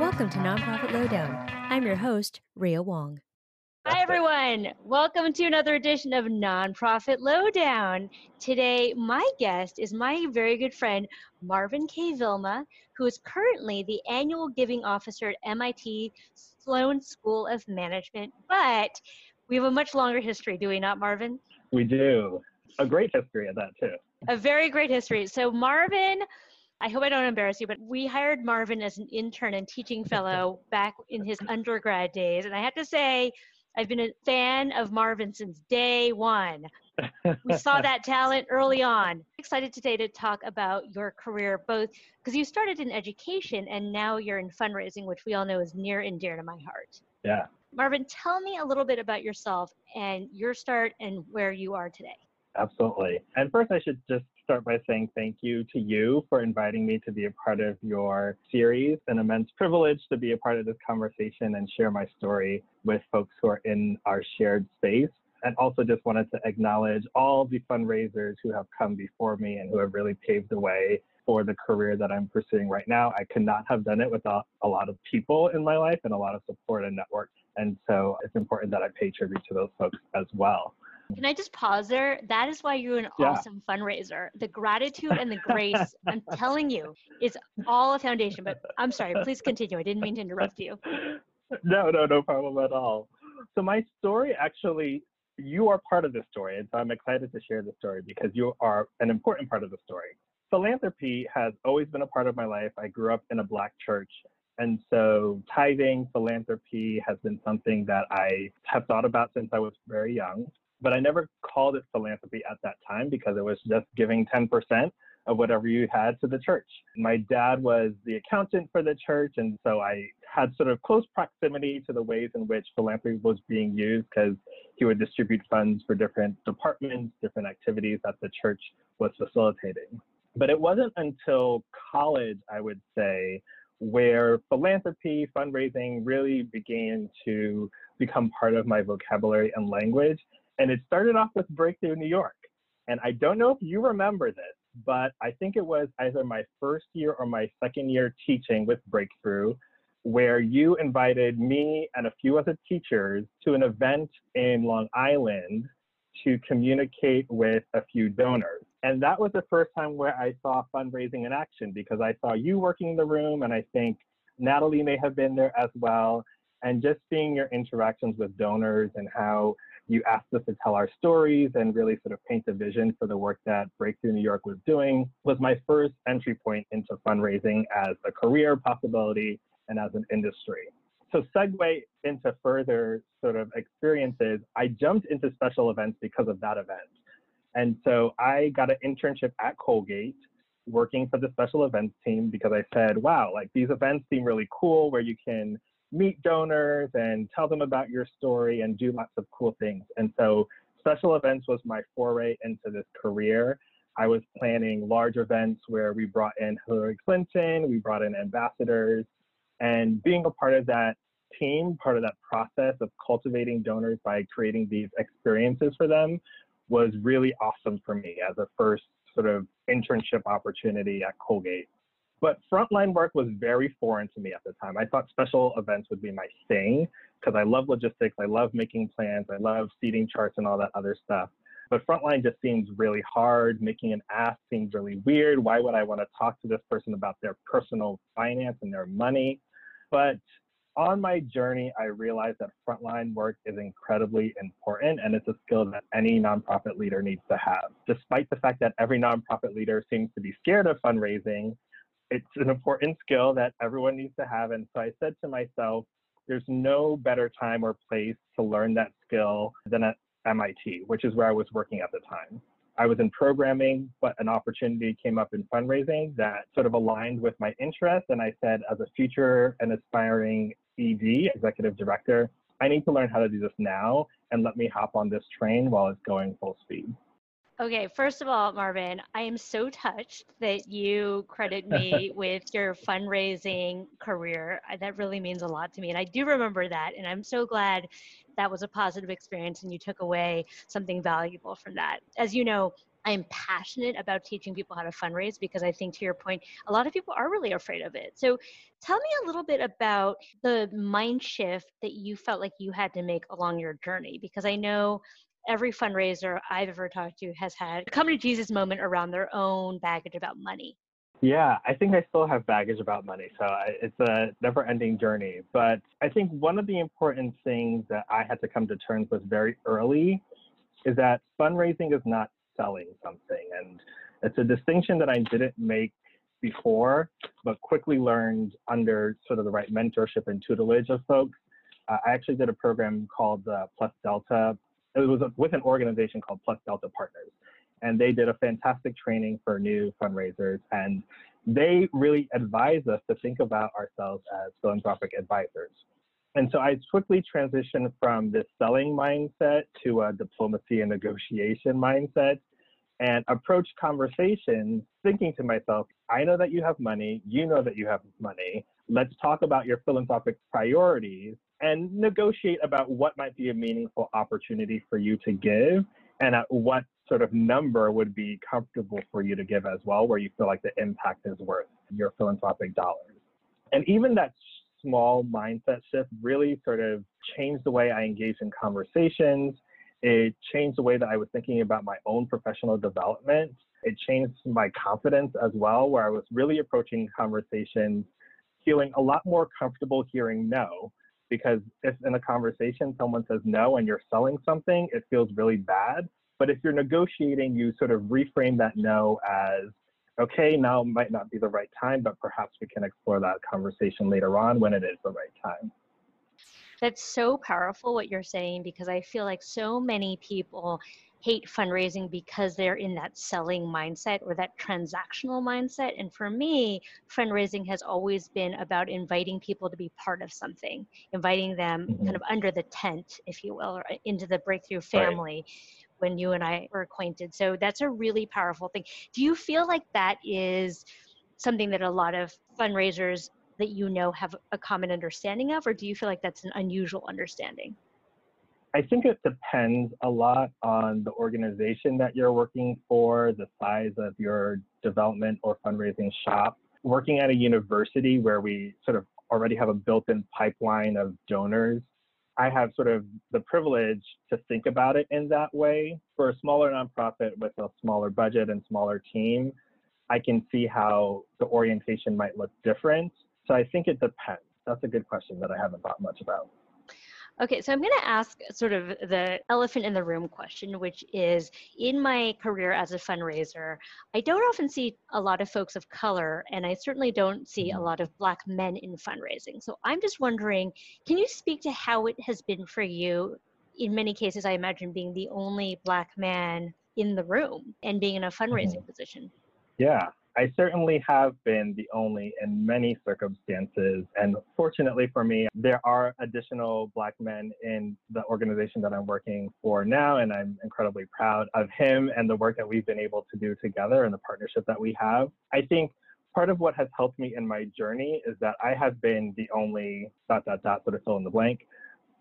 Welcome to Nonprofit Lowdown. I'm your host, Ria Wong. Hi, everyone. Welcome to another edition of Nonprofit Lowdown. Today, my guest is my very good friend, Marvin K. Vilma, who is currently the annual giving officer at MIT Sloan School of Management. But we have a much longer history, do we not, Marvin? We do. A great history of that, too. A very great history. So, Marvin, I hope I don't embarrass you, but we hired Marvin as an intern and teaching fellow back in his undergrad days. And I have to say, I've been a fan of Marvin since day one. we saw that talent early on. Excited today to talk about your career, both because you started in education and now you're in fundraising, which we all know is near and dear to my heart. Yeah. Marvin, tell me a little bit about yourself and your start and where you are today. Absolutely. And first, I should just start by saying thank you to you for inviting me to be a part of your series. An immense privilege to be a part of this conversation and share my story with folks who are in our shared space. And also just wanted to acknowledge all the fundraisers who have come before me and who have really paved the way for the career that I'm pursuing right now. I could not have done it without a lot of people in my life and a lot of support and network. And so it's important that I pay tribute to those folks as well. Can I just pause there? That is why you're an yeah. awesome fundraiser. The gratitude and the grace, I'm telling you, is all a foundation. But I'm sorry, please continue. I didn't mean to interrupt you. No, no, no problem at all. So, my story actually, you are part of the story. And so I'm excited to share the story because you are an important part of the story. Philanthropy has always been a part of my life. I grew up in a Black church. And so tithing, philanthropy has been something that I have thought about since I was very young but I never called it philanthropy at that time because it was just giving 10% of whatever you had to the church. My dad was the accountant for the church, and so I had sort of close proximity to the ways in which philanthropy was being used because he would distribute funds for different departments, different activities that the church was facilitating. But it wasn't until college, I would say, where philanthropy, fundraising really began to become part of my vocabulary and language. And it started off with Breakthrough New York. And I don't know if you remember this, but I think it was either my first year or my second year teaching with Breakthrough, where you invited me and a few other teachers to an event in Long Island to communicate with a few donors. And that was the first time where I saw fundraising in action because I saw you working in the room, and I think Natalie may have been there as well. And just seeing your interactions with donors and how you asked us to tell our stories and really sort of paint a vision for the work that Breakthrough New York was doing was my first entry point into fundraising as a career possibility and as an industry. So segue into further sort of experiences, I jumped into special events because of that event. And so I got an internship at Colgate working for the special events team because I said, wow, like these events seem really cool where you can meet donors and tell them about your story and do lots of cool things. And so special events was my foray into this career. I was planning large events where we brought in Hillary Clinton, we brought in ambassadors, and being a part of that team, part of that process of cultivating donors by creating these experiences for them was really awesome for me as a first sort of internship opportunity at Colgate. But frontline work was very foreign to me at the time. I thought special events would be my thing because I love logistics, I love making plans, I love seating charts and all that other stuff. But frontline just seems really hard. Making an ask seems really weird. Why would I want to talk to this person about their personal finance and their money? But on my journey, I realized that frontline work is incredibly important and it's a skill that any nonprofit leader needs to have. Despite the fact that every nonprofit leader seems to be scared of fundraising, it's an important skill that everyone needs to have. And so I said to myself, there's no better time or place to learn that skill than at MIT, which is where I was working at the time. I was in programming, but an opportunity came up in fundraising that sort of aligned with my interest. And I said, as a future and aspiring ED, executive director, I need to learn how to do this now and let me hop on this train while it's going full speed. Okay, first of all, Marvin, I am so touched that you credit me with your fundraising career. That really means a lot to me. And I do remember that. And I'm so glad that was a positive experience and you took away something valuable from that. As you know, I'm passionate about teaching people how to fundraise because I think, to your point, a lot of people are really afraid of it. So, tell me a little bit about the mind shift that you felt like you had to make along your journey because I know every fundraiser I've ever talked to has had a come to Jesus moment around their own baggage about money. Yeah, I think I still have baggage about money. So I, it's a never ending journey. But I think one of the important things that I had to come to terms with very early is that fundraising is not selling something. And it's a distinction that I didn't make before, but quickly learned under sort of the right mentorship and tutelage of folks. Uh, I actually did a program called uh, Plus Delta. It was with an organization called Plus Delta Partners and they did a fantastic training for new fundraisers. And they really advised us to think about ourselves as philanthropic advisors. And so I quickly transitioned from this selling mindset to a diplomacy and negotiation mindset and approach conversations thinking to myself, I know that you have money, you know that you have money. Let's talk about your philanthropic priorities and negotiate about what might be a meaningful opportunity for you to give and at what sort of number would be comfortable for you to give as well, where you feel like the impact is worth your philanthropic dollars. And even that small mindset shift really sort of changed the way I engage in conversations. It changed the way that I was thinking about my own professional development. It changed my confidence as well, where I was really approaching conversations feeling a lot more comfortable hearing no. Because if in a conversation someone says no and you're selling something, it feels really bad. But if you're negotiating, you sort of reframe that no as, okay, now might not be the right time, but perhaps we can explore that conversation later on when it is the right time. That's so powerful what you're saying because I feel like so many people hate fundraising because they're in that selling mindset or that transactional mindset. And for me, fundraising has always been about inviting people to be part of something, inviting them mm-hmm. kind of under the tent, if you will, or into the breakthrough family. Right when you and I were acquainted. So that's a really powerful thing. Do you feel like that is something that a lot of fundraisers that you know have a common understanding of, or do you feel like that's an unusual understanding? I think it depends a lot on the organization that you're working for, the size of your development or fundraising shop. Working at a university where we sort of already have a built in pipeline of donors I have sort of the privilege to think about it in that way. For a smaller nonprofit with a smaller budget and smaller team, I can see how the orientation might look different. So I think it depends. That's a good question that I haven't thought much about. Okay, so I'm going to ask sort of the elephant in the room question, which is in my career as a fundraiser, I don't often see a lot of folks of color, and I certainly don't see a mm-hmm. lot of Black men in fundraising. So I'm just wondering can you speak to how it has been for you? In many cases, I imagine being the only Black man in the room and being in a fundraising mm-hmm. position. Yeah, I certainly have been the only in many circumstances. And fortunately for me, there are additional Black men in the organization that I'm working for now. And I'm incredibly proud of him and the work that we've been able to do together and the partnership that we have. I think part of what has helped me in my journey is that I have been the only dot, dot, dot, sort of fill in the blank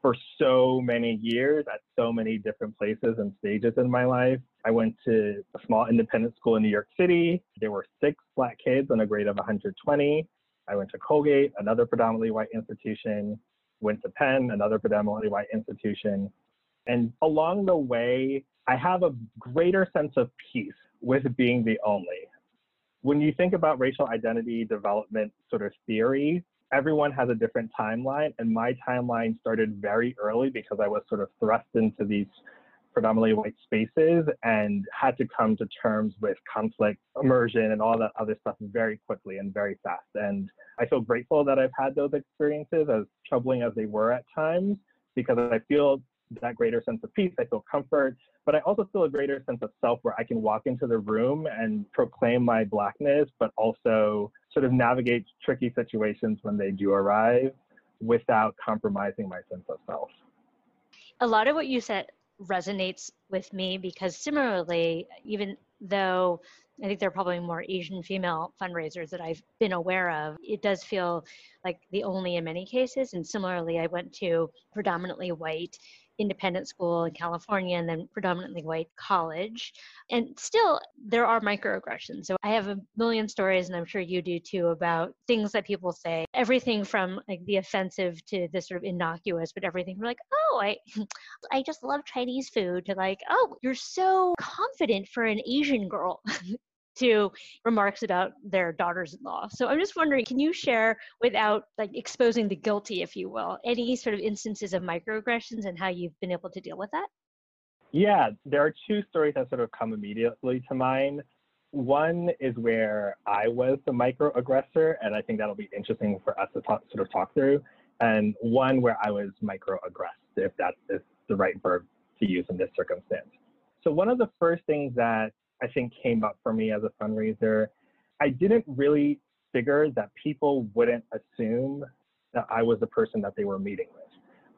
for so many years at so many different places and stages in my life. I went to a small independent school in New York City. There were six black kids on a grade of 120. I went to Colgate, another predominantly white institution. Went to Penn, another predominantly white institution. And along the way, I have a greater sense of peace with being the only. When you think about racial identity development sort of theory, everyone has a different timeline, and my timeline started very early because I was sort of thrust into these predominantly white spaces and had to come to terms with conflict, immersion, and all that other stuff very quickly and very fast. And I feel grateful that I've had those experiences, as troubling as they were at times, because I feel that greater sense of peace, I feel comfort, but I also feel a greater sense of self where I can walk into the room and proclaim my blackness, but also sort of navigate tricky situations when they do arrive without compromising my sense of self. A lot of what you said resonates with me because similarly, even though I think there are probably more Asian female fundraisers that I've been aware of. It does feel like the only in many cases. And similarly, I went to predominantly white independent school in California and then predominantly white college. And still, there are microaggressions. So I have a million stories, and I'm sure you do too, about things that people say. Everything from like the offensive to the sort of innocuous, but everything from like, oh, I, I just love Chinese food to like, oh, you're so confident for an Asian girl. to remarks about their daughters-in-law. So I'm just wondering, can you share, without like exposing the guilty, if you will, any sort of instances of microaggressions and how you've been able to deal with that? Yeah, there are two stories that sort of come immediately to mind. One is where I was the microaggressor, and I think that'll be interesting for us to talk, sort of talk through. And one where I was microaggressed, if that is the right verb to use in this circumstance. So one of the first things that I think came up for me as a fundraiser. I didn't really figure that people wouldn't assume that I was the person that they were meeting with.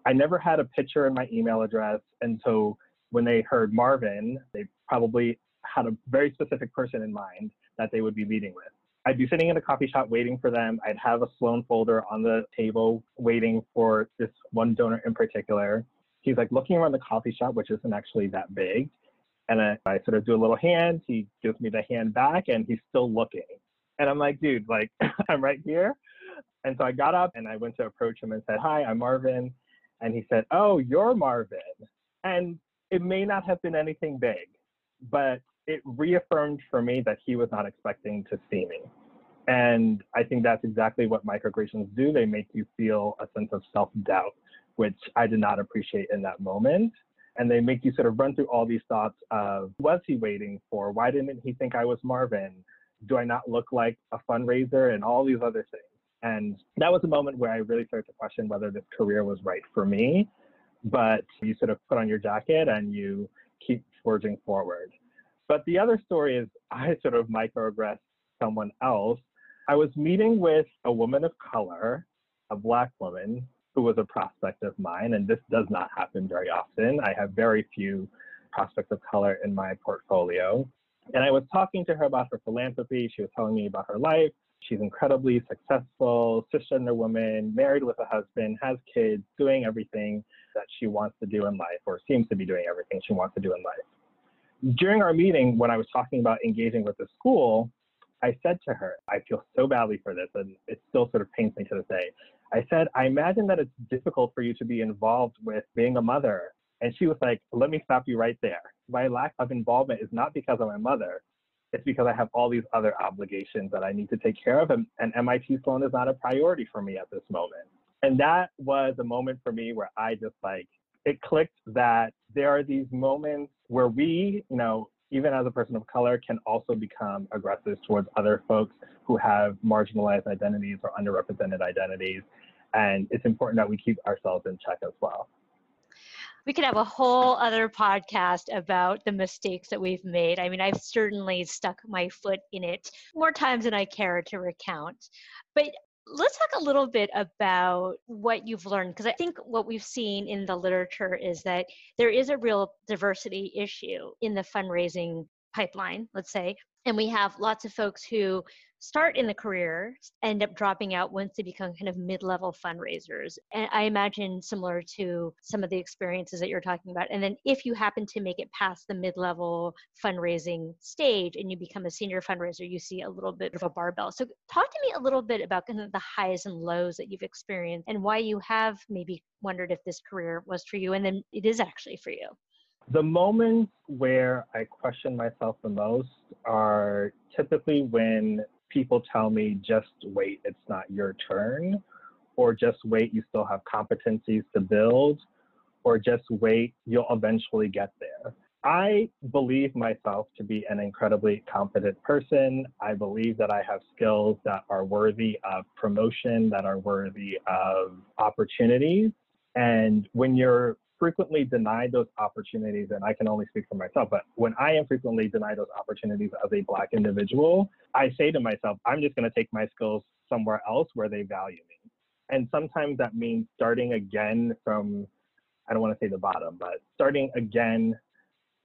I never had a picture in my email address. And so when they heard Marvin, they probably had a very specific person in mind that they would be meeting with. I'd be sitting in a coffee shop waiting for them. I'd have a Sloan folder on the table waiting for this one donor in particular. He's like looking around the coffee shop, which isn't actually that big. And I, I sort of do a little hand. He gives me the hand back and he's still looking. And I'm like, dude, like, I'm right here. And so I got up and I went to approach him and said, Hi, I'm Marvin. And he said, Oh, you're Marvin. And it may not have been anything big, but it reaffirmed for me that he was not expecting to see me. And I think that's exactly what microaggressions do. They make you feel a sense of self doubt, which I did not appreciate in that moment and they make you sort of run through all these thoughts of was he waiting for? Why didn't he think i was marvin? Do i not look like a fundraiser? and all these other things. And that was a moment where i really started to question whether this career was right for me. But you sort of put on your jacket and you keep forging forward. But the other story is i sort of microaggressed someone else. I was meeting with a woman of color a black woman who was a prospect of mine, and this does not happen very often. I have very few prospects of color in my portfolio. And I was talking to her about her philanthropy. She was telling me about her life. She's incredibly successful, cisgender woman, married with a husband, has kids, doing everything that she wants to do in life, or seems to be doing everything she wants to do in life. During our meeting, when I was talking about engaging with the school, I said to her, I feel so badly for this, and it still sort of pains me to this day. I said, I imagine that it's difficult for you to be involved with being a mother. And she was like, let me stop you right there. My lack of involvement is not because of my mother. It's because I have all these other obligations that I need to take care of. And, and MIT Sloan is not a priority for me at this moment. And that was a moment for me where I just like, it clicked that there are these moments where we, you know, even as a person of color, can also become aggressive towards other folks who have marginalized identities or underrepresented identities. And it's important that we keep ourselves in check as well. We could have a whole other podcast about the mistakes that we've made. I mean, I've certainly stuck my foot in it more times than I care to recount. But let's talk a little bit about what you've learned because i think what we've seen in the literature is that there is a real diversity issue in the fundraising pipeline let's say and we have lots of folks who start in the career end up dropping out once they become kind of mid-level fundraisers and i imagine similar to some of the experiences that you're talking about. And then if you happen to make it past the mid-level fundraising stage and you become a senior fundraiser you see a little bit of a barbell. So talk to me a little bit about kind of the highs and lows that you've experienced and why you have maybe wondered if this career was for you and then it is actually for you. The moments where I question myself the most are typically when people tell me, just wait, it's not your turn, or just wait, you still have competencies to build, or just wait, you'll eventually get there. I believe myself to be an incredibly competent person. I believe that I have skills that are worthy of promotion, that are worthy of opportunities. And when you're frequently denied those opportunities, and I can only speak for myself, but when I am frequently denied those opportunities as a Black individual, I say to myself, I'm just going to take my skills somewhere else where they value me. And sometimes that means starting again from, I don't want to say the bottom, but starting again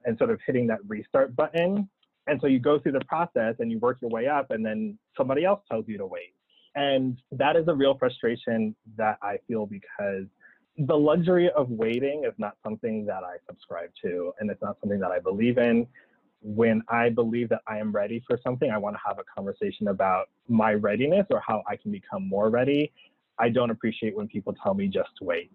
and sort of hitting that restart button. And so you go through the process and you work your way up, and then somebody else tells you to wait. And that is a real frustration that I feel because the luxury of waiting is not something that I subscribe to, and it's not something that I believe in. When I believe that I am ready for something, I want to have a conversation about my readiness or how I can become more ready. I don't appreciate when people tell me just wait.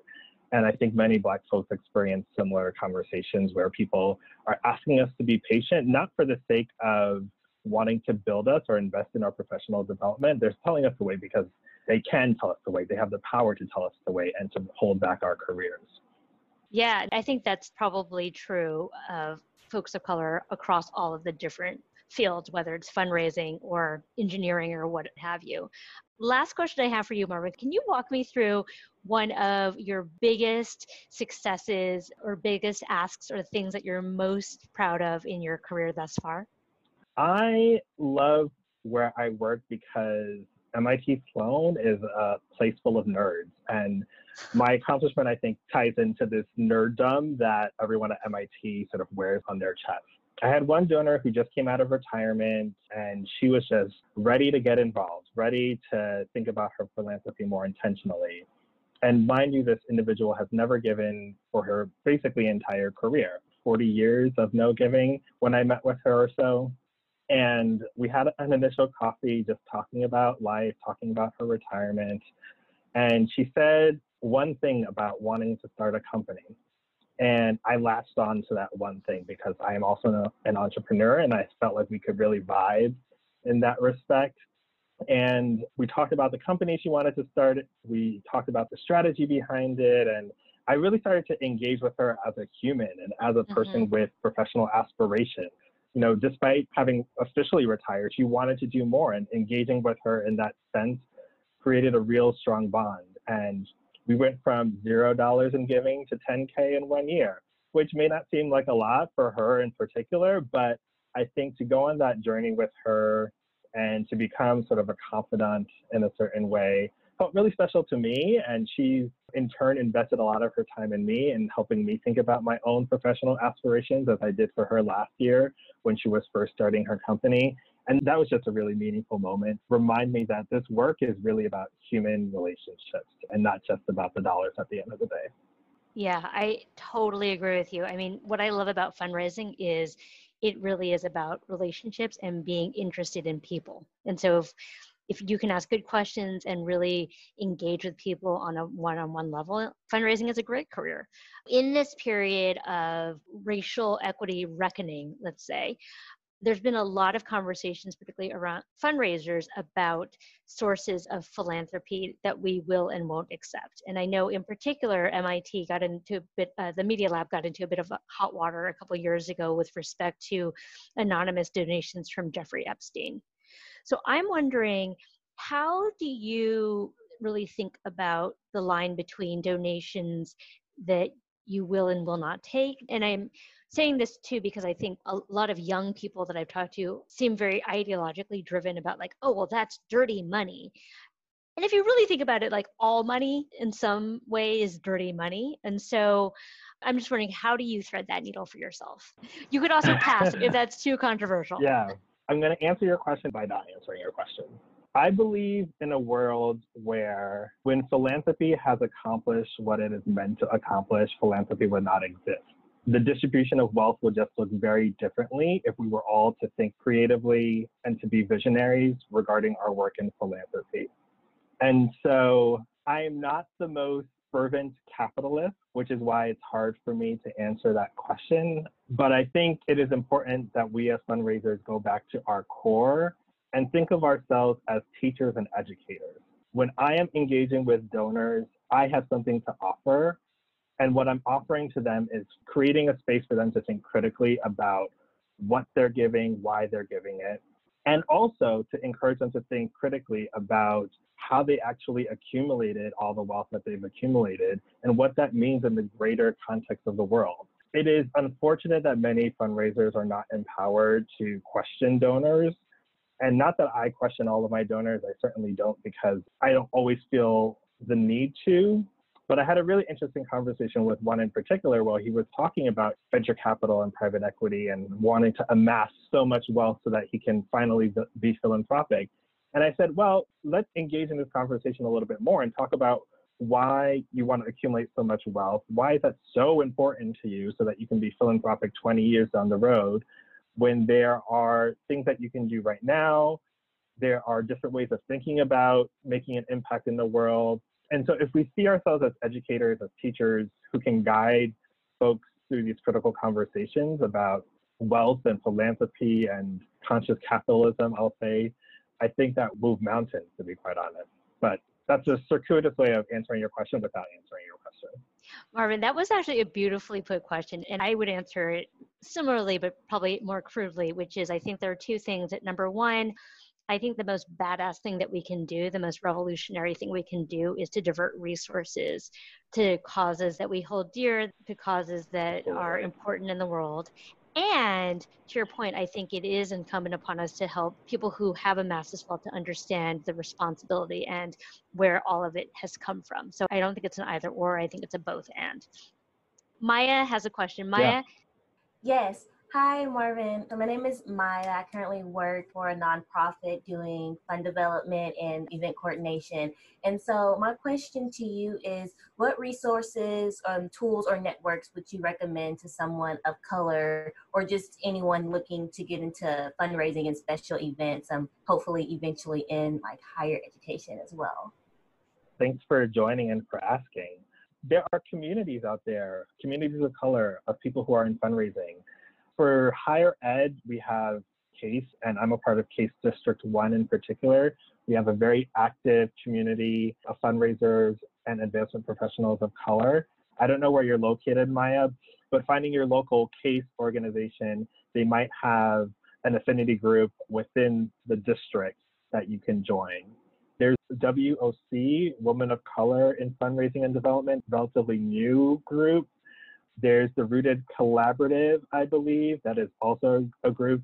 And I think many Black folks experience similar conversations where people are asking us to be patient, not for the sake of wanting to build us or invest in our professional development. They're telling us to wait because they can tell us the way, They have the power to tell us the way and to hold back our careers. Yeah, I think that's probably true of folks of color across all of the different fields, whether it's fundraising or engineering or what have you. Last question I have for you, Marvin. Can you walk me through one of your biggest successes or biggest asks or things that you're most proud of in your career thus far? I love where I work because MIT Sloan is a place full of nerds. And my accomplishment, I think, ties into this nerddom that everyone at MIT sort of wears on their chest. I had one donor who just came out of retirement and she was just ready to get involved, ready to think about her philanthropy more intentionally. And mind you, this individual has never given for her basically entire career 40 years of no giving when I met with her or so. And we had an initial coffee just talking about life, talking about her retirement. And she said one thing about wanting to start a company. And I latched on to that one thing because I am also an entrepreneur and I felt like we could really vibe in that respect. And we talked about the company she wanted to start. We talked about the strategy behind it. And I really started to engage with her as a human and as a person mm-hmm. with professional aspiration you know, despite having officially retired, she wanted to do more and engaging with her in that sense created a real strong bond. And we went from zero dollars in giving to 10K in one year, which may not seem like a lot for her in particular, but I think to go on that journey with her and to become sort of a confidant in a certain way felt really special to me. And she's in turn invested a lot of her time in me and helping me think about my own professional aspirations as I did for her last year when she was first starting her company. And that was just a really meaningful moment. Remind me that this work is really about human relationships and not just about the dollars at the end of the day. Yeah, I totally agree with you. I mean, what I love about fundraising is it really is about relationships and being interested in people. And so if if you can ask good questions and really engage with people on a one-on-one level fundraising is a great career in this period of racial equity reckoning let's say there's been a lot of conversations, particularly around fundraisers, about sources of philanthropy that we will and won't accept. And I know, in particular, MIT got into a bit, uh, the Media Lab got into a bit of hot water a couple years ago with respect to anonymous donations from Jeffrey Epstein. So I'm wondering, how do you really think about the line between donations that you will and will not take? And I'm saying this too because I think a lot of young people that I've talked to seem very ideologically driven about, like, oh, well, that's dirty money. And if you really think about it, like all money in some way is dirty money. And so I'm just wondering, how do you thread that needle for yourself? You could also pass if that's too controversial. Yeah. I'm going to answer your question by not answering your question. I believe in a world where when philanthropy has accomplished what it is meant to accomplish, philanthropy would not exist. The distribution of wealth would just look very differently if we were all to think creatively and to be visionaries regarding our work in philanthropy. And so I am not the most fervent capitalist, which is why it's hard for me to answer that question. But I think it is important that we as fundraisers go back to our core and think of ourselves as teachers and educators. When I am engaging with donors, I have something to offer. And what I'm offering to them is creating a space for them to think critically about what they're giving, why they're giving it, and also to encourage them to think critically about how they actually accumulated all the wealth that they've accumulated and what that means in the greater context of the world. It is unfortunate that many fundraisers are not empowered to question donors. And not that I question all of my donors, I certainly don't because I don't always feel the need to. But I had a really interesting conversation with one in particular where he was talking about venture capital and private equity and wanting to amass so much wealth so that he can finally be philanthropic. And I said, well, let's engage in this conversation a little bit more and talk about why you want to accumulate so much wealth. Why is that so important to you so that you can be philanthropic 20 years down the road when there are things that you can do right now? There are different ways of thinking about making an impact in the world. And so if we see ourselves as educators, as teachers who can guide folks through these critical conversations about wealth and philanthropy and conscious capitalism, I'll say, I think that move mountains, to be quite honest. But that's a circuitous way of answering your question without answering your question. Marvin, that was actually a beautifully put question, and I would answer it similarly, but probably more crudely, which is I think there are two things. That number one, I think the most badass thing that we can do, the most revolutionary thing we can do, is to divert resources to causes that we hold dear, to causes that are important in the world. And to your point, I think it is incumbent upon us to help people who have amassed this wealth to understand the responsibility and where all of it has come from. So I don't think it's an either or, I think it's a both and. Maya has a question. Maya? Yeah. Yes. Hi, Marvin. So my name is Maya. I currently work for a nonprofit doing fund development and event coordination. And so my question to you is what resources, um, tools, or networks would you recommend to someone of color or just anyone looking to get into fundraising and special events, um, hopefully eventually in like higher education as well? Thanks for joining and for asking. There are communities out there, communities of color, of people who are in fundraising for higher ed, we have CASE, and I'm a part of CASE District 1 in particular. We have a very active community of fundraisers and advancement professionals of color. I don't know where you're located, Maya, but finding your local CASE organization, they might have an affinity group within the district that you can join. There's WOC, Women of Color in Fundraising and Development, relatively new group there's the Rooted Collaborative, I believe, that is also a group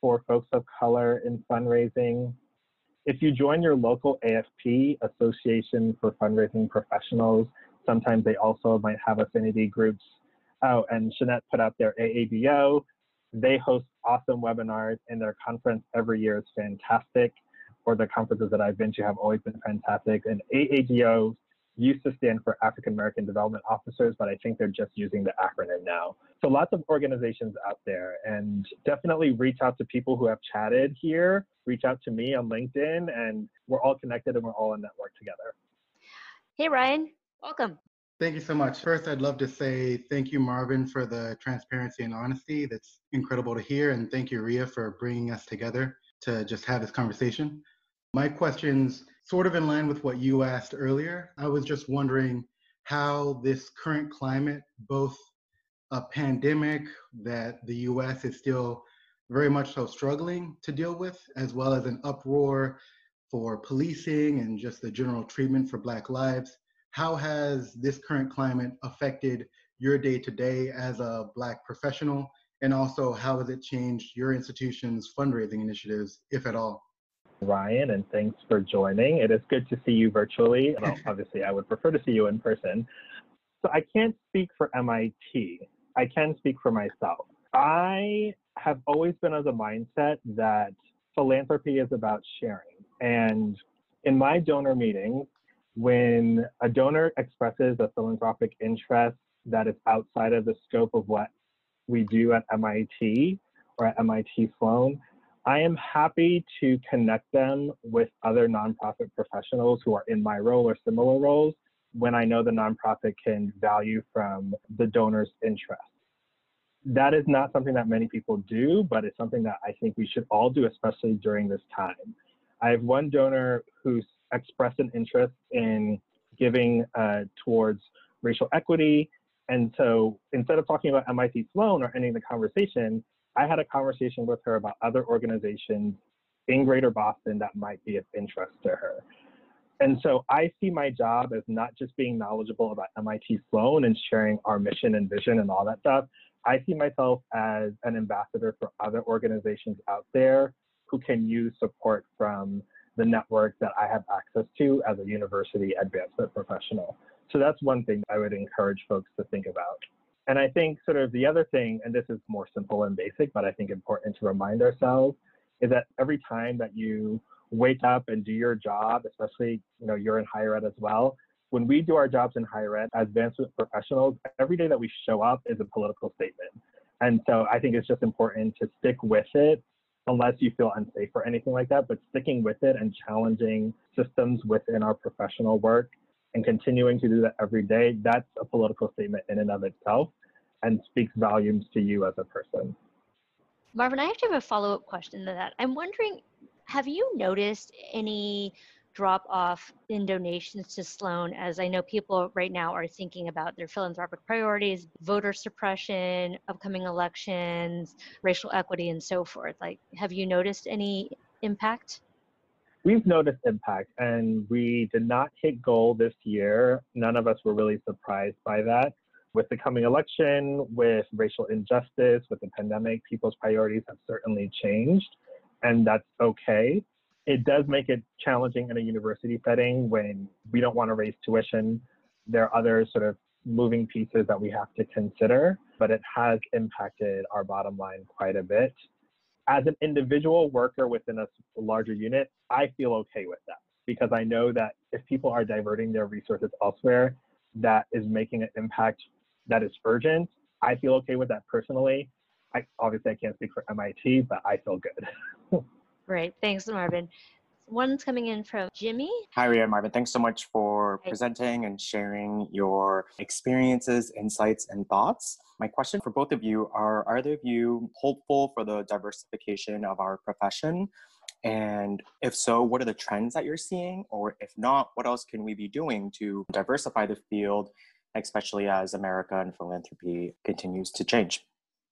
for folks of color in fundraising. If you join your local AFP, Association for Fundraising Professionals, sometimes they also might have affinity groups. Oh, and Jeanette put out their AADO. They host awesome webinars, and their conference every year is fantastic. Or the conferences that I've been to have always been fantastic. And AADO used to stand for African American Development Officers, but I think they're just using the acronym now. So lots of organizations out there, and definitely reach out to people who have chatted here. Reach out to me on LinkedIn, and we're all connected and we're all in network together. Hey, Ryan, welcome. Thank you so much. First, I'd love to say thank you, Marvin, for the transparency and honesty. That's incredible to hear. And thank you, Ria, for bringing us together to just have this conversation. My questions sort of in line with what you asked earlier. I was just wondering how this current climate, both a pandemic that the US is still very much so struggling to deal with, as well as an uproar for policing and just the general treatment for Black lives. How has this current climate affected your day to day as a Black professional? And also, how has it changed your institution's fundraising initiatives, if at all? Ryan, and thanks for joining. It is good to see you virtually. Well, obviously, I would prefer to see you in person. So I can't speak for MIT. I can speak for myself. I have always been of the mindset that philanthropy is about sharing. And in my donor meetings, when a donor expresses a philanthropic interest that is outside of the scope of what we do at MIT or at MIT Sloan, I am happy to connect them with other nonprofit professionals who are in my role or similar roles when I know the nonprofit can value from the donor's interest. That is not something that many people do, but it's something that I think we should all do, especially during this time. I have one donor who's expressed an interest in giving uh, towards racial equity. And so instead of talking about MIT Sloan or ending the conversation, I had a conversation with her about other organizations in Greater Boston that might be of interest to her. And so I see my job as not just being knowledgeable about MIT Sloan and sharing our mission and vision and all that stuff. I see myself as an ambassador for other organizations out there who can use support from the network that I have access to as a university advancement professional. So that's one thing I would encourage folks to think about. And I think sort of the other thing, and this is more simple and basic, but I think important to remind ourselves, is that every time that you wake up and do your job, especially you know you're in higher ed as well, when we do our jobs in higher ed as advancement professionals, every day that we show up is a political statement. And so I think it's just important to stick with it unless you feel unsafe or anything like that, but sticking with it and challenging systems within our professional work and continuing to do that every day, that's a political statement in and of itself and speaks volumes to you as a person. Marvin, I actually have a follow up question to that. I'm wondering have you noticed any drop off in donations to Sloan as I know people right now are thinking about their philanthropic priorities, voter suppression, upcoming elections, racial equity, and so forth? Like, have you noticed any impact? We've noticed impact, and we did not hit goal this year. None of us were really surprised by that. With the coming election, with racial injustice, with the pandemic, people's priorities have certainly changed, and that's okay it does make it challenging in a university setting when we don't want to raise tuition. There are other sort of moving pieces that we have to consider, but it has impacted our bottom line quite a bit. As an individual worker within a larger unit, I feel okay with that because I know that if people are diverting their resources elsewhere, that is making an impact that is urgent. I feel okay with that personally. I obviously I can't speak for MIT, but I feel good. Great. Thanks, Marvin. One's coming in from Jimmy. Hi, Ria Marvin. Thanks so much for presenting and sharing your experiences, insights, and thoughts. My question for both of you are Are either of you hopeful for the diversification of our profession? And if so, what are the trends that you're seeing? Or if not, what else can we be doing to diversify the field, especially as America and philanthropy continues to change?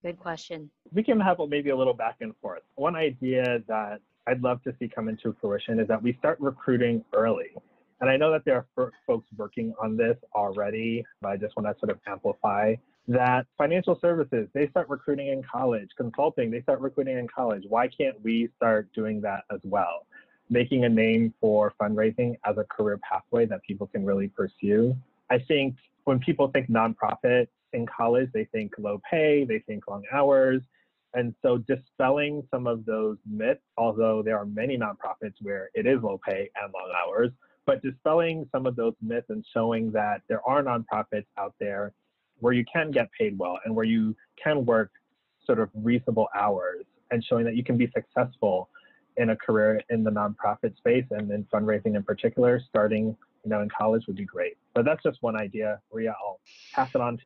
Good question. We can have maybe a little back and forth. One idea that I'd love to see come into fruition is that we start recruiting early. And I know that there are folks working on this already, but I just want to sort of amplify that financial services, they start recruiting in college, consulting, they start recruiting in college. Why can't we start doing that as well? Making a name for fundraising as a career pathway that people can really pursue. I think when people think nonprofit, in college, they think low pay, they think long hours. And so dispelling some of those myths, although there are many nonprofits where it is low pay and long hours, but dispelling some of those myths and showing that there are nonprofits out there where you can get paid well and where you can work sort of reasonable hours and showing that you can be successful in a career in the nonprofit space and in fundraising in particular, starting you know in college would be great. But that's just one idea. Ria, I'll pass it on to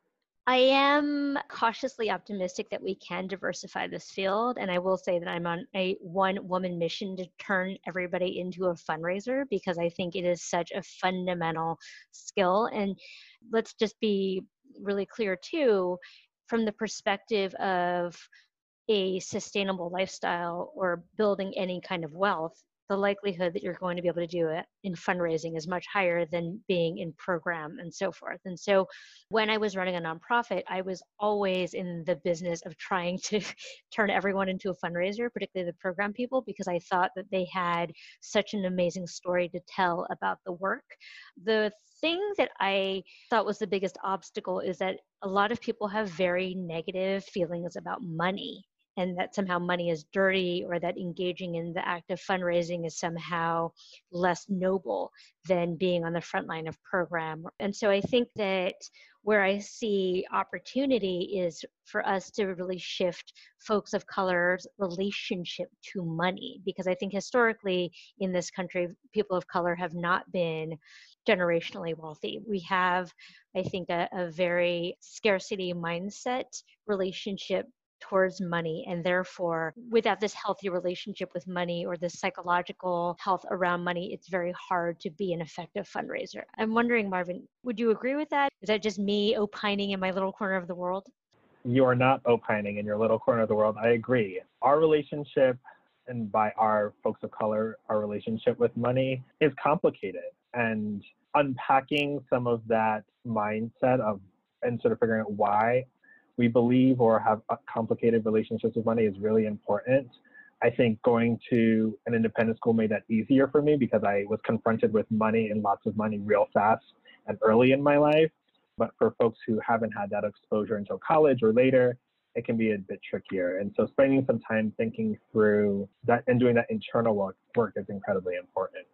I am cautiously optimistic that we can diversify this field. And I will say that I'm on a one woman mission to turn everybody into a fundraiser because I think it is such a fundamental skill. And let's just be really clear too from the perspective of a sustainable lifestyle or building any kind of wealth the likelihood that you're going to be able to do it in fundraising is much higher than being in program and so forth. And so when I was running a nonprofit, I was always in the business of trying to turn everyone into a fundraiser, particularly the program people, because I thought that they had such an amazing story to tell about the work. The thing that I thought was the biggest obstacle is that a lot of people have very negative feelings about money and that somehow money is dirty or that engaging in the act of fundraising is somehow less noble than being on the front line of program. And so I think that where I see opportunity is for us to really shift folks of color's relationship to money because I think historically in this country people of color have not been generationally wealthy. We have, I think, a, a very scarcity mindset relationship towards money and therefore without this healthy relationship with money or this psychological health around money it's very hard to be an effective fundraiser. I'm wondering marvin would you agree with that? Is that just me opining in my little corner of the world? You are not opining in your little corner of the world. I agree. Our relationship and by our folks of color our relationship with money is complicated and unpacking some of that mindset of and sort of figuring out why we believe or have complicated relationships with money is really important. I think going to an independent school made that easier for me because I was confronted with money and lots of money real fast and early in my life. But for folks who haven't had that exposure until college or later, it can be a bit trickier. And so spending some time thinking through that and doing that internal work, work is incredibly important.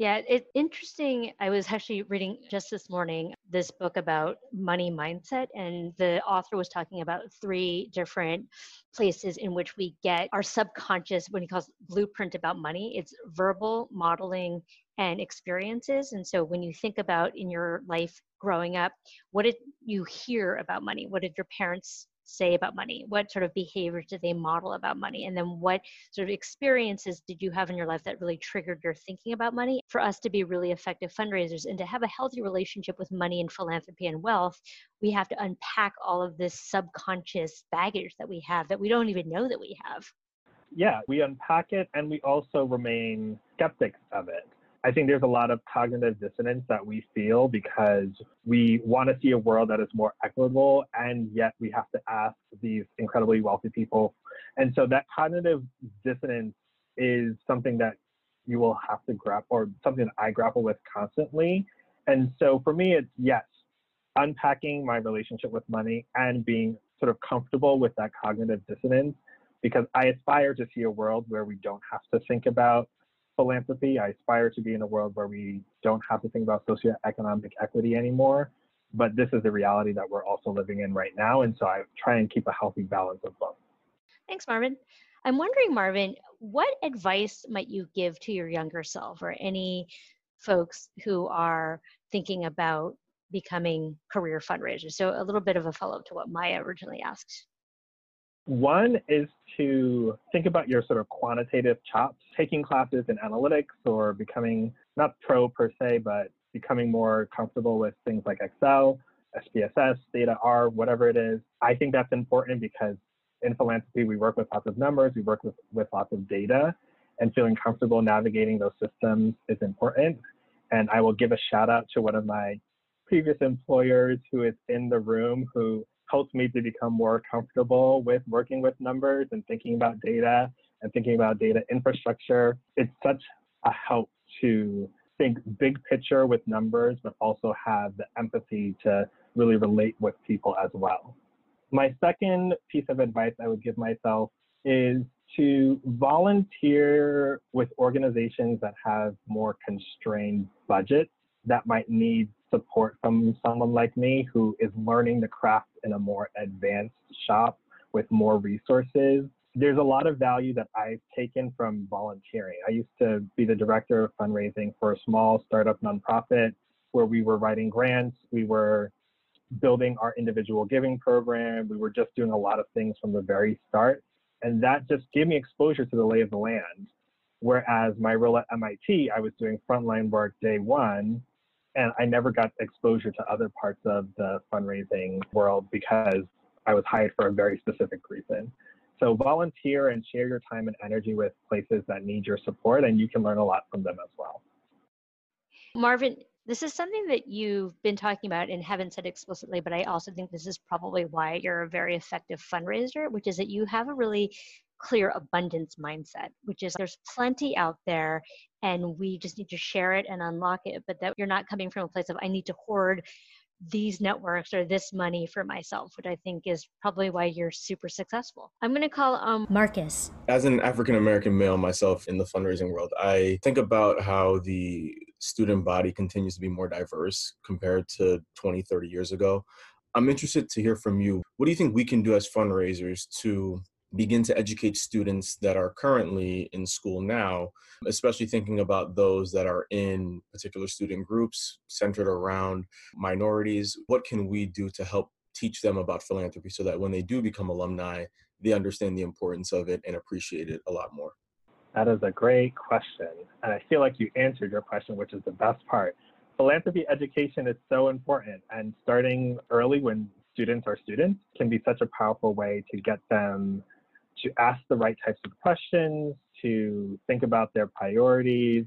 Yeah, it's interesting. I was actually reading just this morning this book about money mindset, and the author was talking about three different places in which we get our subconscious, when he calls blueprint about money, it's verbal, modeling, and experiences. And so when you think about in your life growing up, what did you hear about money? What did your parents say about money? What sort of behaviors did they model about money? And then what sort of experiences did you have in your life that really triggered your thinking about money? For us to be really effective fundraisers and to have a healthy relationship with money and philanthropy and wealth, we have to unpack all of this subconscious baggage that we have that we don't even know that we have. Yeah, we unpack it and we also remain skeptics of it. I think there's a lot of cognitive dissonance that we feel because we want to see a world that is more equitable, and yet we have to ask these incredibly wealthy people. And so that cognitive dissonance is something that you will have to grapple, or something that I grapple with constantly. And so for me, it's yes, unpacking my relationship with money and being sort of comfortable with that cognitive dissonance because I aspire to see a world where we don't have to think about philanthropy. I aspire to be in a world where we don't have to think about socioeconomic equity anymore. But this is the reality that we're also living in right now. And so I try and keep a healthy balance of both. Thanks, Marvin. I'm wondering, Marvin, what advice might you give to your younger self or any folks who are thinking about becoming career fundraisers? So, a little bit of a follow up to what Maya originally asked. One is to think about your sort of quantitative chops, taking classes in analytics or becoming not pro per se, but becoming more comfortable with things like Excel, SPSS, Stata R, whatever it is. I think that's important because in philanthropy, we work with lots of numbers, we work with, with lots of data, and feeling comfortable navigating those systems is important. And I will give a shout out to one of my previous employers who is in the room who helped me to become more comfortable with working with numbers and thinking about data and thinking about data infrastructure. It's such a help to think big picture with numbers, but also have the empathy to really relate with people as well. My second piece of advice I would give myself is to volunteer with organizations that have more constrained budgets that might need support from someone like me who is learning the craft in a more advanced shop with more resources. There's a lot of value that I've taken from volunteering. I used to be the director of fundraising for a small startup nonprofit where we were writing grants, we were building our individual giving program, we were just doing a lot of things from the very start. And that just gave me exposure to the lay of the land. Whereas my role at MIT, I was doing frontline work day one, and I never got exposure to other parts of the fundraising world because I was hired for a very specific reason. So volunteer and share your time and energy with places that need your support, and you can learn a lot from them as well. Marvin, this is something that you've been talking about and haven't said explicitly, but I also think this is probably why you're a very effective fundraiser, which is that you have a really clear abundance mindset, which is there's plenty out there and we just need to share it and unlock it, but that you're not coming from a place of I need to hoard these networks or this money for myself, which I think is probably why you're super successful. I'm going to call um, Marcus. As an African American male myself in the fundraising world, I think about how the student body continues to be more diverse compared to 20, 30 years ago. I'm interested to hear from you. What do you think we can do as fundraisers to begin to educate students that are currently in school now, especially thinking about those that are in particular student groups centered around minorities. What can we do to help teach them about philanthropy so that when they do become alumni, they understand the importance of it and appreciate it a lot more? That is a great question. And I feel like you answered your question, which is the best part. Philanthropy education is so important, and starting early when students are students can be such a powerful way to get them to ask the right types of questions, to think about their priorities,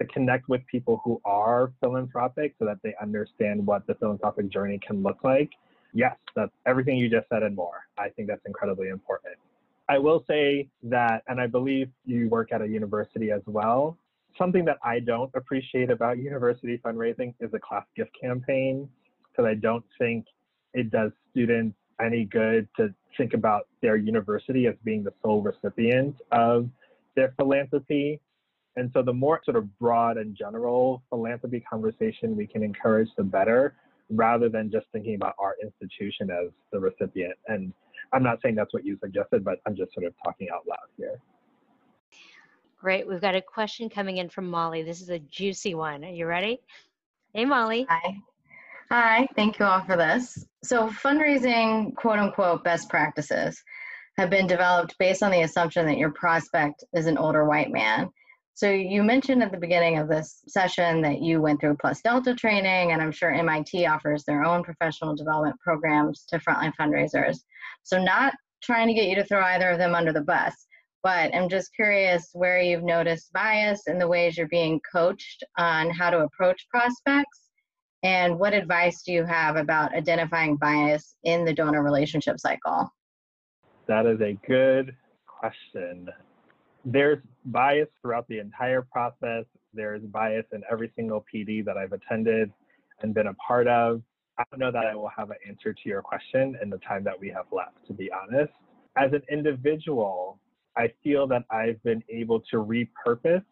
to connect with people who are philanthropic so that they understand what the philanthropic journey can look like. Yes, that's everything you just said and more. I think that's incredibly important. I will say that, and I believe you work at a university as well. Something that I don't appreciate about university fundraising is a class gift campaign, because I don't think it does students any good to think about their university as being the sole recipient of their philanthropy. And so the more sort of broad and general philanthropy conversation we can encourage, the better, rather than just thinking about our institution as the recipient. And I'm not saying that's what you suggested, but I'm just sort of talking out loud here. Great. We've got a question coming in from Molly. This is a juicy one. Are you ready? Hey, Molly. Hi. Hi. Thank you all for this. So, fundraising, quote unquote, best practices have been developed based on the assumption that your prospect is an older white man. So, you mentioned at the beginning of this session that you went through Plus Delta training, and I'm sure MIT offers their own professional development programs to frontline fundraisers. So, not trying to get you to throw either of them under the bus, but I'm just curious where you've noticed bias in the ways you're being coached on how to approach prospects, and what advice do you have about identifying bias in the donor relationship cycle? That is a good question. There's bias throughout the entire process. There's bias in every single PD that I've attended and been a part of. I don't know that I will have an answer to your question in the time that we have left, to be honest. As an individual, I feel that I've been able to repurpose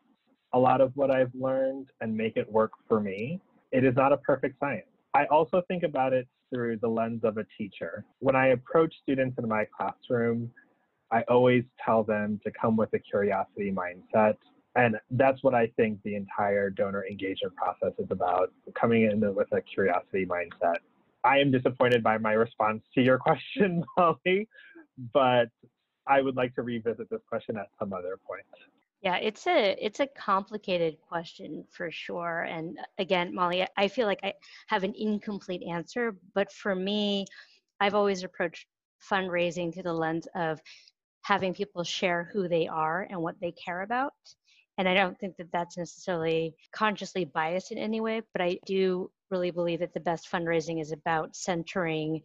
a lot of what I've learned and make it work for me. It is not a perfect science. I also think about it through the lens of a teacher. When I approach students in my classroom, I always tell them to come with a curiosity mindset. And that's what I think the entire donor engagement process is about coming in with a curiosity mindset. I am disappointed by my response to your question, Molly, but I would like to revisit this question at some other point. Yeah, it's a it's a complicated question for sure. And uh, again, Molly, I feel like I have an incomplete answer, but for me, I've always approached fundraising through the lens of having people share who they are and what they care about. And I don't think that that's necessarily consciously biased in any way, but I do really believe that the best fundraising is about centering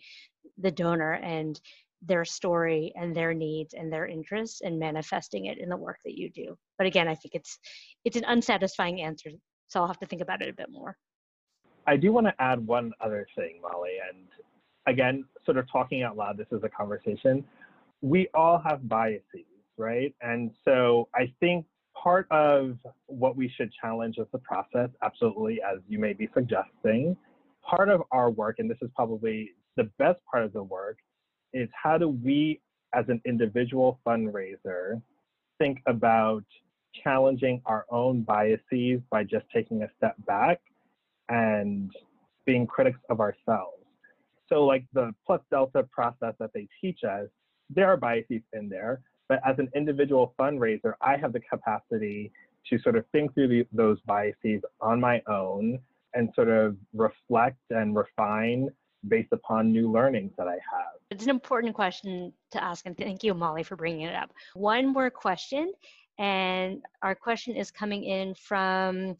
the donor and their story and their needs and their interests and manifesting it in the work that you do. But again i think it's it's an unsatisfying answer so i'll have to think about it a bit more. I do want to add one other thing molly and again sort of talking out loud this is a conversation. We all have biases right? And so i think part of what we should challenge is the process absolutely as you may be suggesting part of our work and this is probably the best part of the work is how do we, as an individual fundraiser, think about challenging our own biases by just taking a step back and being critics of ourselves. So, like the plus delta process that they teach us, there are biases in there, but as an individual fundraiser, I have the capacity to sort of think through the, those biases on my own and sort of reflect and refine based upon new learnings that I have. It's an important question to ask, and thank you, Molly, for bringing it up. One more question, and our question is coming in from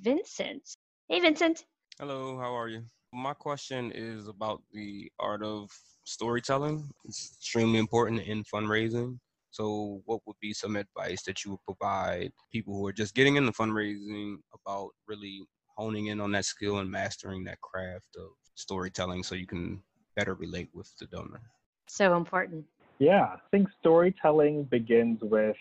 Vincent. Hey, Vincent. Hello, how are you? My question is about the art of storytelling. It's extremely important in fundraising. So, what would be some advice that you would provide people who are just getting into fundraising about really honing in on that skill and mastering that craft of storytelling so you can better relate with the donor. So important. Yeah, I think storytelling begins with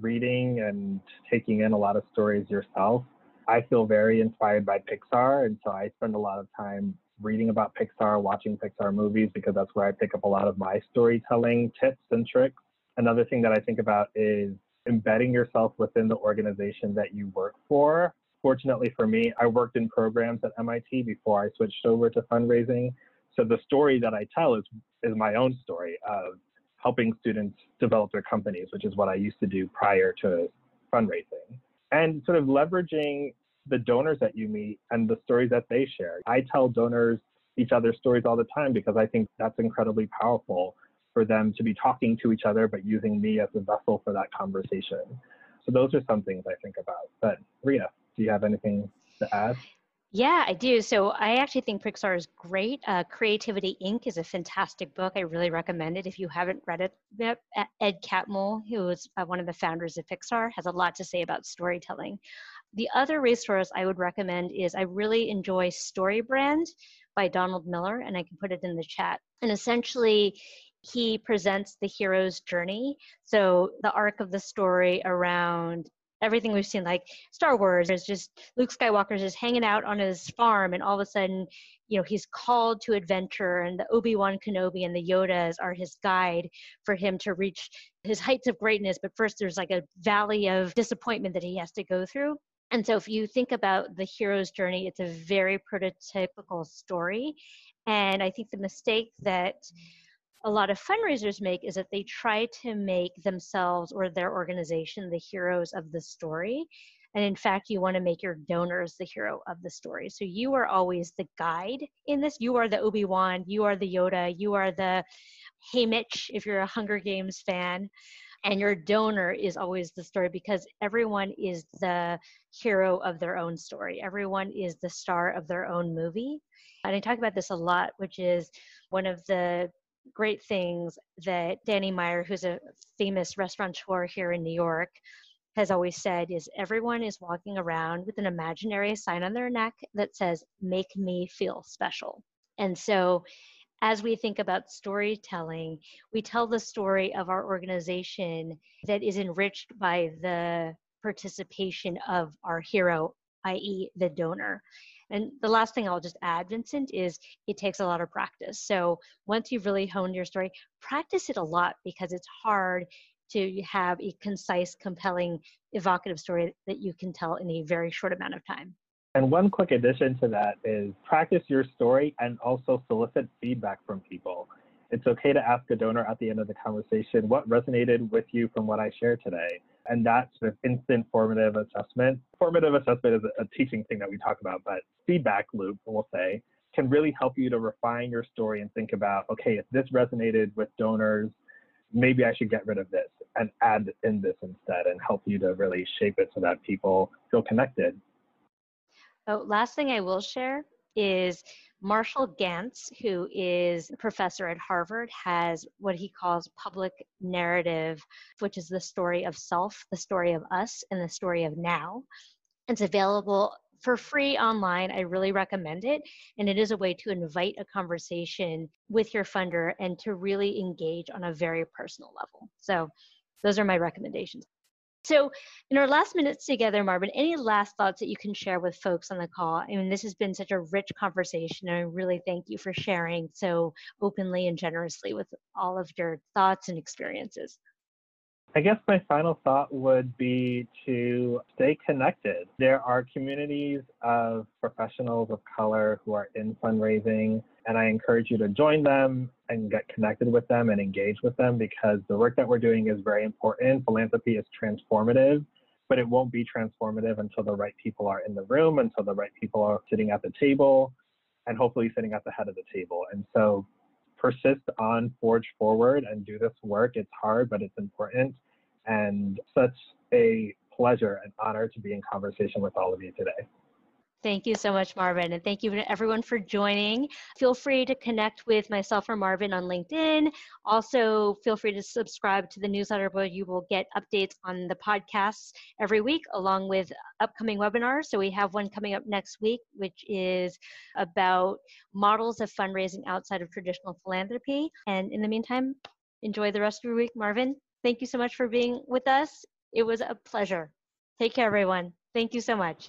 reading and taking in a lot of stories yourself. I feel very inspired by Pixar, and so I spend a lot of time reading about Pixar, watching Pixar movies because that's where I pick up a lot of my storytelling tips and tricks. Another thing that I think about is embedding yourself within the organization that you work for fortunately for me, I worked in programs at MIT before I switched over to fundraising. So the story that I tell is is my own story of helping students develop their companies, which is what I used to do prior to fundraising. And sort of leveraging the donors that you meet and the stories that they share. I tell donors each other's stories all the time because I think that's incredibly powerful for them to be talking to each other, but using me as a vessel for that conversation. So those are some things I think about. But Ria do you have anything to add? Yeah, I do. So I actually think Pixar is great. Uh, Creativity Inc. is a fantastic book. I really recommend it if you haven't read it. Ed Catmull, who is uh, one of the founders of Pixar, has a lot to say about storytelling. The other resource I would recommend is I really enjoy StoryBrand by Donald Miller, and I can put it in the chat. And essentially, he presents the hero's journey. So the arc of the story around everything we've seen, like Star Wars, is just Luke Skywalker's just hanging out on his farm, and all of a sudden, you know, he's called to adventure, and the Obi Wan Kenobi and the Yodas are his guide for him to reach his heights of greatness. But first, there's like a valley of disappointment that he has to go through. And so, if you think about the hero's journey, it's a very prototypical story. And I think the mistake that a lot of fundraisers make is that they try to make themselves or their organization the heroes of the story. And in fact, you want to make your donors the hero of the story. So you are always the guide in this. You are the Obi Wan, you are the Yoda, you are the Haymitch if you're a Hunger Games fan. And your donor is always the story because everyone is the hero of their own story. Everyone is the star of their own movie. And I talk about this a lot, which is one of the great things that Danny Meyer, who's a famous restaurateur here in New York, has always said is everyone is walking around with an imaginary sign on their neck that says, Make me feel special. And so, as we think about storytelling, we tell the story of our organization that is enriched by the participation of our hero, i.e., the donor. And the last thing I'll just add, Vincent, is it takes a lot of practice. So once you've really honed your story, practice it a lot because it's hard to have a concise, compelling, evocative story that you can tell in a very short amount of time. And one quick addition to that is practice your story and also solicit feedback from people. It's okay to ask a donor at the end of the conversation what resonated with you from what I shared today. And that sort of instant formative assessment. Formative assessment is a teaching thing that we talk about, but feedback loop, we'll say, can really help you to refine your story and think about, okay, if this resonated with donors, maybe I should get rid of this and add in this instead and help you to really shape it so that people feel connected. Oh, last thing I will share is Marshall Ganz, who is a professor at Harvard, has what he calls public narrative, which is the story of self, the story of us, and the story of now. It's available for free online. I really recommend it. And it is a way to invite a conversation with your funder and to really engage on a very personal level. So, those are my recommendations. So, in our last minutes together, Marvin, any last thoughts that you can share with folks on the call? I mean, this has been such a rich conversation, and I really thank you for sharing so openly and generously with all of your thoughts and experiences. I guess my final thought would be to stay connected. There are communities of professionals of color who are in fundraising, and I encourage you to join them and get connected with them and engage with them because the work that we're doing is very important. Philanthropy is transformative, but it won't be transformative until the right people are in the room, until the right people are sitting at the table, and hopefully sitting at the head of the table. And so persist on, forge forward, and do this work. It's hard, but it's important. And such a pleasure and honor to be in conversation with all of you today. Thank you so much, Marvin. And thank you to everyone for joining. Feel free to connect with myself or Marvin on LinkedIn. Also, feel free to subscribe to the newsletter where you will get updates on the podcasts every week, along with upcoming webinars. So, we have one coming up next week, which is about models of fundraising outside of traditional philanthropy. And in the meantime, enjoy the rest of your week, Marvin. Thank you so much for being with us. It was a pleasure. Take care, everyone. Thank you so much.